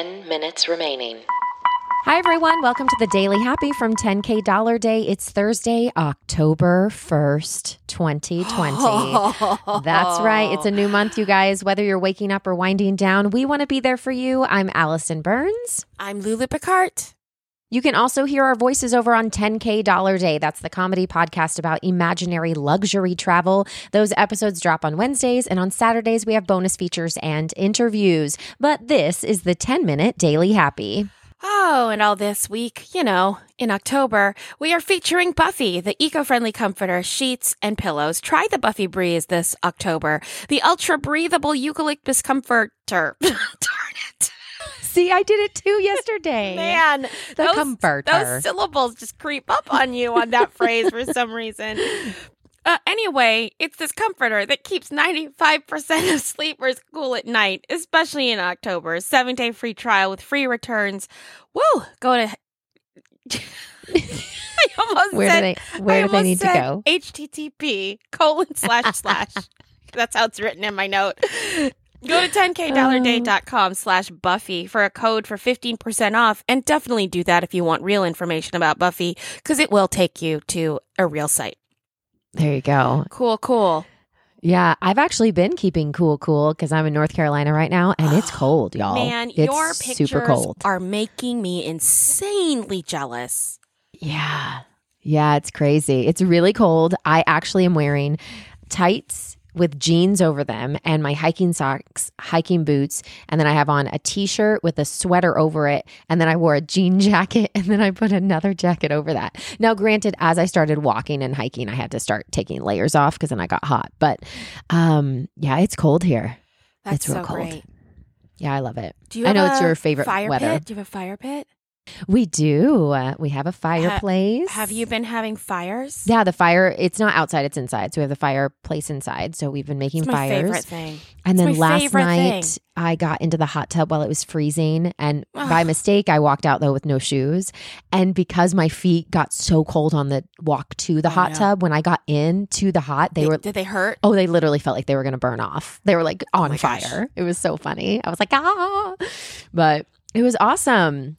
10 minutes remaining. Hi, everyone. Welcome to the Daily Happy from 10K Dollar Day. It's Thursday, October 1st, 2020. That's right. It's a new month, you guys. Whether you're waking up or winding down, we want to be there for you. I'm Allison Burns. I'm Lulu Picard. You can also hear our voices over on 10K Dollar Day. That's the comedy podcast about imaginary luxury travel. Those episodes drop on Wednesdays, and on Saturdays, we have bonus features and interviews. But this is the 10 minute Daily Happy. Oh, and all this week, you know, in October, we are featuring Buffy, the eco friendly comforter, sheets, and pillows. Try the Buffy Breeze this October, the ultra breathable eucalyptus comforter. Darn it. See, I did it too yesterday. Man, the those, comforter. Those syllables just creep up on you on that phrase for some reason. Uh, anyway, it's this comforter that keeps 95% of sleepers cool at night, especially in October. Seven day free trial with free returns. Woo! Go to. I almost Where said, do they where I do they almost need to go? HTTP colon slash slash. That's how it's written in my note. Go to um, 10kdollarday.com slash Buffy for a code for 15% off. And definitely do that if you want real information about Buffy, because it will take you to a real site. There you go. Cool, cool. Yeah, I've actually been keeping cool, cool because I'm in North Carolina right now and it's cold, y'all. Man, it's your pictures super cold. are making me insanely jealous. Yeah, yeah, it's crazy. It's really cold. I actually am wearing tights with jeans over them and my hiking socks, hiking boots, and then I have on a t-shirt with a sweater over it, and then I wore a jean jacket, and then I put another jacket over that. Now, granted, as I started walking and hiking, I had to start taking layers off because then I got hot. But um, yeah, it's cold here. That's It's real so cold. great. Yeah, I love it. Do you I know it's your favorite fire weather. pit? Do you have a fire pit? We do. Uh, we have a fireplace. Have you been having fires? Yeah, the fire. It's not outside; it's inside. So we have the fireplace inside. So we've been making It's my fires. favorite thing. And It's then last night, thing. I got into the hot tub while it was freezing, and by mistake, I walked out though with no shoes. And because my feet got so cold on the walk to the Oh, hot no. tub, when I got in to the hot, they Did- were. Did they hurt? Oh, they literally felt like they were going to burn off. They were like on Oh my gosh. fire. It was so funny. I was like, ah, but it was awesome.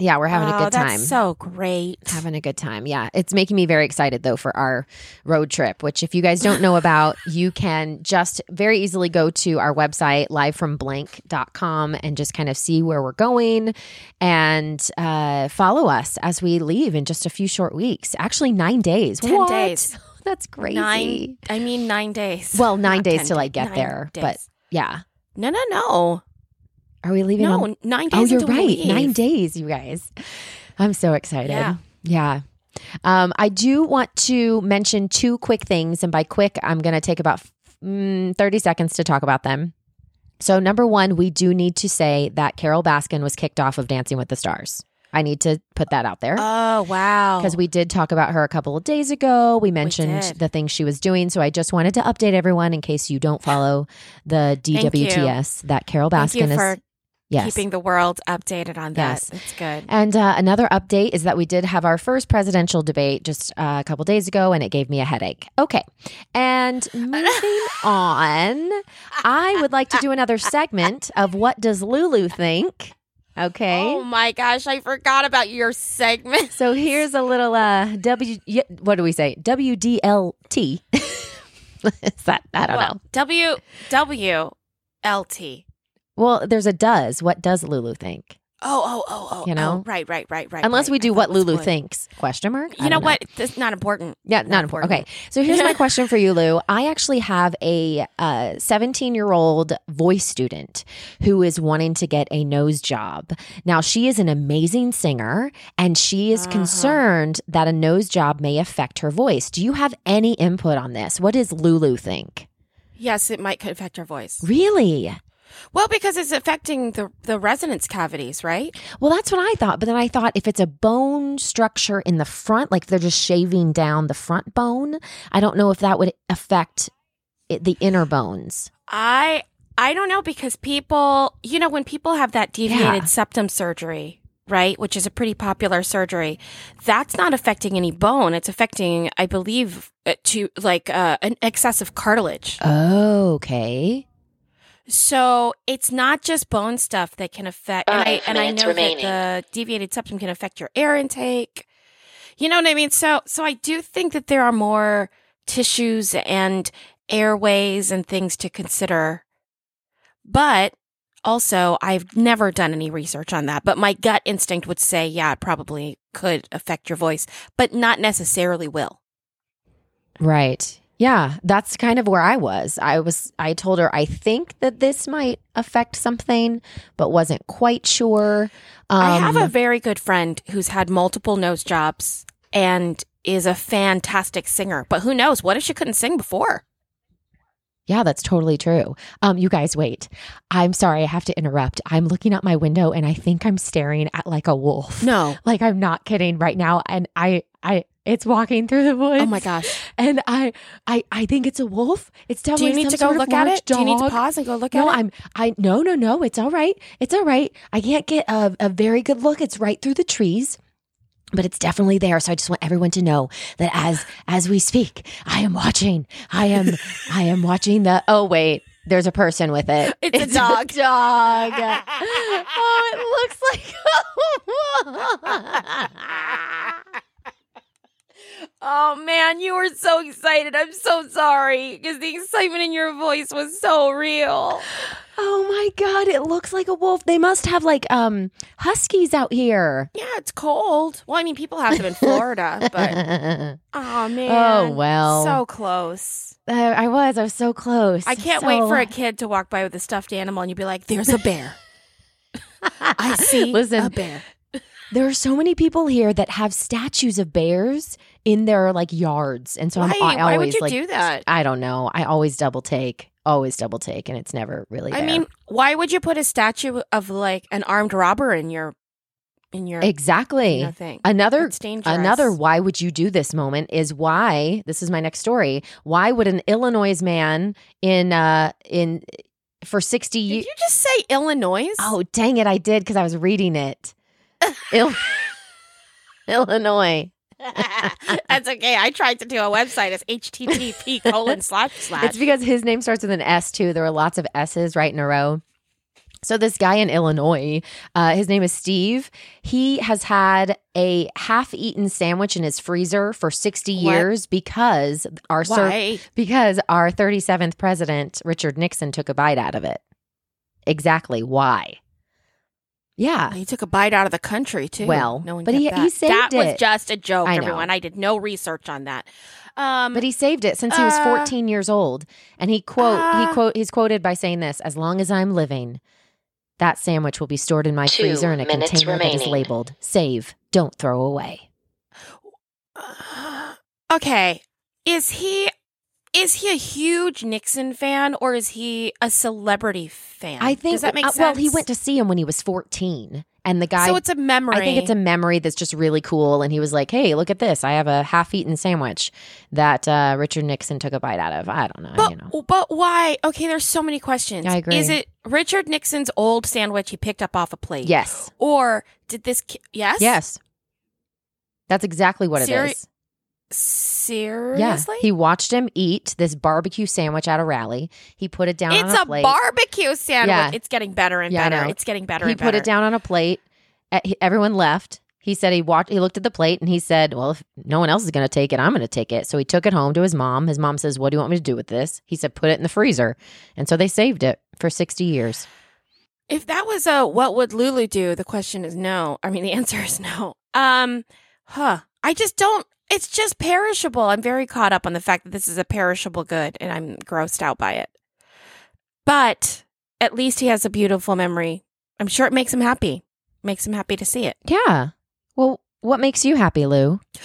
Yeah, we're having a Oh, good time That's so great. having a good time. Yeah. It's making me very excited though for our road trip, which if you guys don't know about, you can just very easily go to our website livefromblank.com and just kind of see where we're going and uh, follow us as we leave in just a few short weeks. Actually 9 days. 10 What? days. That's crazy. Nine. I mean, nine days. Well, 9 Not days till I get there, days. but yeah. no, no, no, Are we leaving no. on Nine Oh, days. Oh, you're we right. Nine days, you guys. I'm so excited. Yeah. Yeah. Um, I do want to mention two quick things. And by quick, I'm going to take about mm, 30 seconds to talk about them. So, number one, we do need to say that Carole Baskin was kicked off of Dancing with the Stars. I need to put that out there. Oh wow. Because we did talk about her a couple of days ago. We mentioned did. the things she was doing. So I just wanted to update everyone in case you don't follow the. DWTS that Carole Baskin is. Yes. keeping the world updated on that. Yes. It's good. And uh, another update is that we did have our first presidential debate just uh, a couple days ago, and it gave me a headache. Okay. And moving on, I would like to do another segment of What Does Lulu Think? Okay. Oh my gosh, I forgot about your segment. So here's a little uh, W, what do we say? WDLT. is that? I don't know. W W L T. Well, there's a does. What does Lulu think? Oh, oh, oh, oh. You know? oh, right, right, right, right. Unless right. we do what Lulu would. thinks? Question mark. You know don't what? That's not important. Yeah, not, important. Okay. So here's my question for you, Lou. I actually have a 17 year old voice student who is wanting to get a nose job. Now, she is an amazing singer and she is Uh-huh. concerned that a nose job may affect her voice. Do you have any input on this? What does Lulu think? Yes, it might affect her voice. Really? Well, because it's affecting the the resonance cavities, right? Well, that's what I thought. But then I thought if it's a bone structure in the front, like they're just shaving down the front bone, I don't know if that would affect it, the inner bones. I I don't know because people, you know, when people have that deviated Yeah. septum surgery, right, which is a pretty popular surgery, that's not affecting any bone. It's affecting, I believe, uh, to like uh, an excessive cartilage. Oh, okay. So it's not just bone stuff that can affect, and I and I know remaining. that the deviated septum can affect your air intake. You know what I mean? So so I do think that there are more tissues and airways and things to consider. But also, I've never done any research on that. But my gut instinct would say, yeah, it probably could affect your voice, but not necessarily will. Right. Yeah, that's kind of where I was. I was I told her I think that this might affect something, but wasn't quite sure. Um, I have a very good friend who's had multiple nose jobs and is a fantastic singer. But who knows? What if she couldn't sing before? Yeah, that's totally true. Um, you guys, wait. I'm sorry, I have to interrupt. I'm looking out my window and I think I'm staring at like a wolf. No. Like I'm not kidding right now. And I, I, it's walking through the woods. Oh my gosh. And I, I, I think it's a wolf. It's definitely. Do you need to go look at it? Do you need to pause and go look No, at it? No, I'm. I no, no, no. It's all right. It's all right. I can't get a, a very good look. It's right through the trees, but it's definitely there. So I just want everyone to know that as as we speak, I am watching. I am. I am watching the. Oh wait, there's a person with it. It's a dog. dog. oh, it looks like. Oh man, you were so excited. I'm so sorry because the excitement in your voice was so real. oh my god! It looks like a wolf. They must have like um huskies out here. Yeah, it's cold. Well, I mean, people have them in Florida, but oh man. Oh, well. So close. I, I was. I was so close. I can't wait for a kid to walk by with a stuffed animal and you'd be like, there's a bear. I see Listen, a bear. There are so many people here that have statues of bears in their like yards, and so Why, I'm, I why always would you like, do that? I don't know. I always double take, always double take, and it's never really. I mean, why would you put a statue of like an armed robber in your in your exactly. you know, thing? Another It's dangerous. Another why would you do this moment is why this is my next story. Why would an Illinois man in uh in for 60 Did years you just say Illinois? Oh, dang it, I did cuz I was reading it. Il- Illinois. That's okay. I tried to do a website. It's http colon slash slash. It's because his name starts with an S too. There were lots of S's right in a row. So this guy in Illinois, uh, his name is Steve. He has had a half-eaten sandwich in his freezer for sixty What? years because our sir- Why? because our thirty-seventh president Richard Nixon took a bite out of it. Exactly why? Yeah, He took a bite out of the country too. Well, no one but he- that. he saved that was just a joke, I know. everyone. I did no research on that. Um, but he saved it since he was Uh, 14 years old, and he quote he uh, quote he's quoted by saying this: "As long as I'm living, that sandwich will be stored in my freezer in a minutes container that is remaining. labeled save, don't throw away." okay, is he is he a huge Nixon fan or is he a celebrity fan? I think does that make uh, sense? well, he went to see him when he was 14, and the guy. so it's a memory. I think it's a memory that's just really cool. And he was like, "Hey, look at this! I have a half-eaten sandwich that uh, Richard Nixon took a bite out of." I don't know, But, you know. but why? Okay, there's so many questions. I agree. Is it Richard Nixon's old sandwich he picked up off a plate? Yes, Or did this? Ki- yes. yes, that's exactly what it Seri- is. Seriously? Yeah, he watched him eat this barbecue sandwich at a rally. He put it down it's on a, a barbecue sandwich. Yeah. It's getting better and Yeah, better. It's getting better he put better. it down on a plate. Uh, Everyone left. He said he watched. He looked at the plate and he said, "Well, if no one else is going to take it, I'm going to take it." So he took it home to his mom. His mom says, "What do you want me to do with this?" He said, "Put it in the freezer." And so they saved it for 60 years. If that was a what would Lulu do? The question is no. I mean, the answer is no. Um, huh. I just don't. It's just perishable. I'm very caught up on the fact that this is a perishable good, and I'm grossed out by it. But at least he has a beautiful memory. I'm sure it makes him happy. Makes him happy to see it. Yeah. Well, what makes you happy, Lou?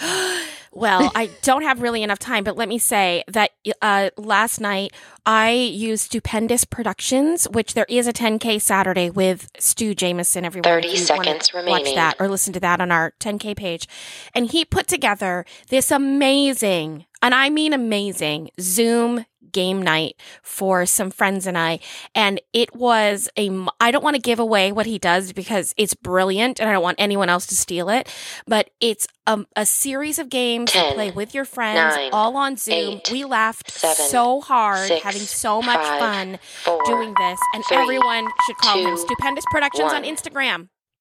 well, I don't have really enough time, but let me say that uh, last night I used Stupendous Productions, which there is a 10K Saturday with Stu Jameson. Everyone, 30 if you wanna Watch that or listen to that on our 10K page. And he put together this amazing, and I mean amazing, Zoom game night for some friends and I. And it was a, I don't want to give away what he does because it's brilliant and I don't want anyone else to steal it, but it's a, a series of games you play with your friends nine, all on Zoom. eight, we laughed seven, so hard, six, having so much five, fun four, doing this. And three, everyone should call him Stupendous Productions on. Instagram.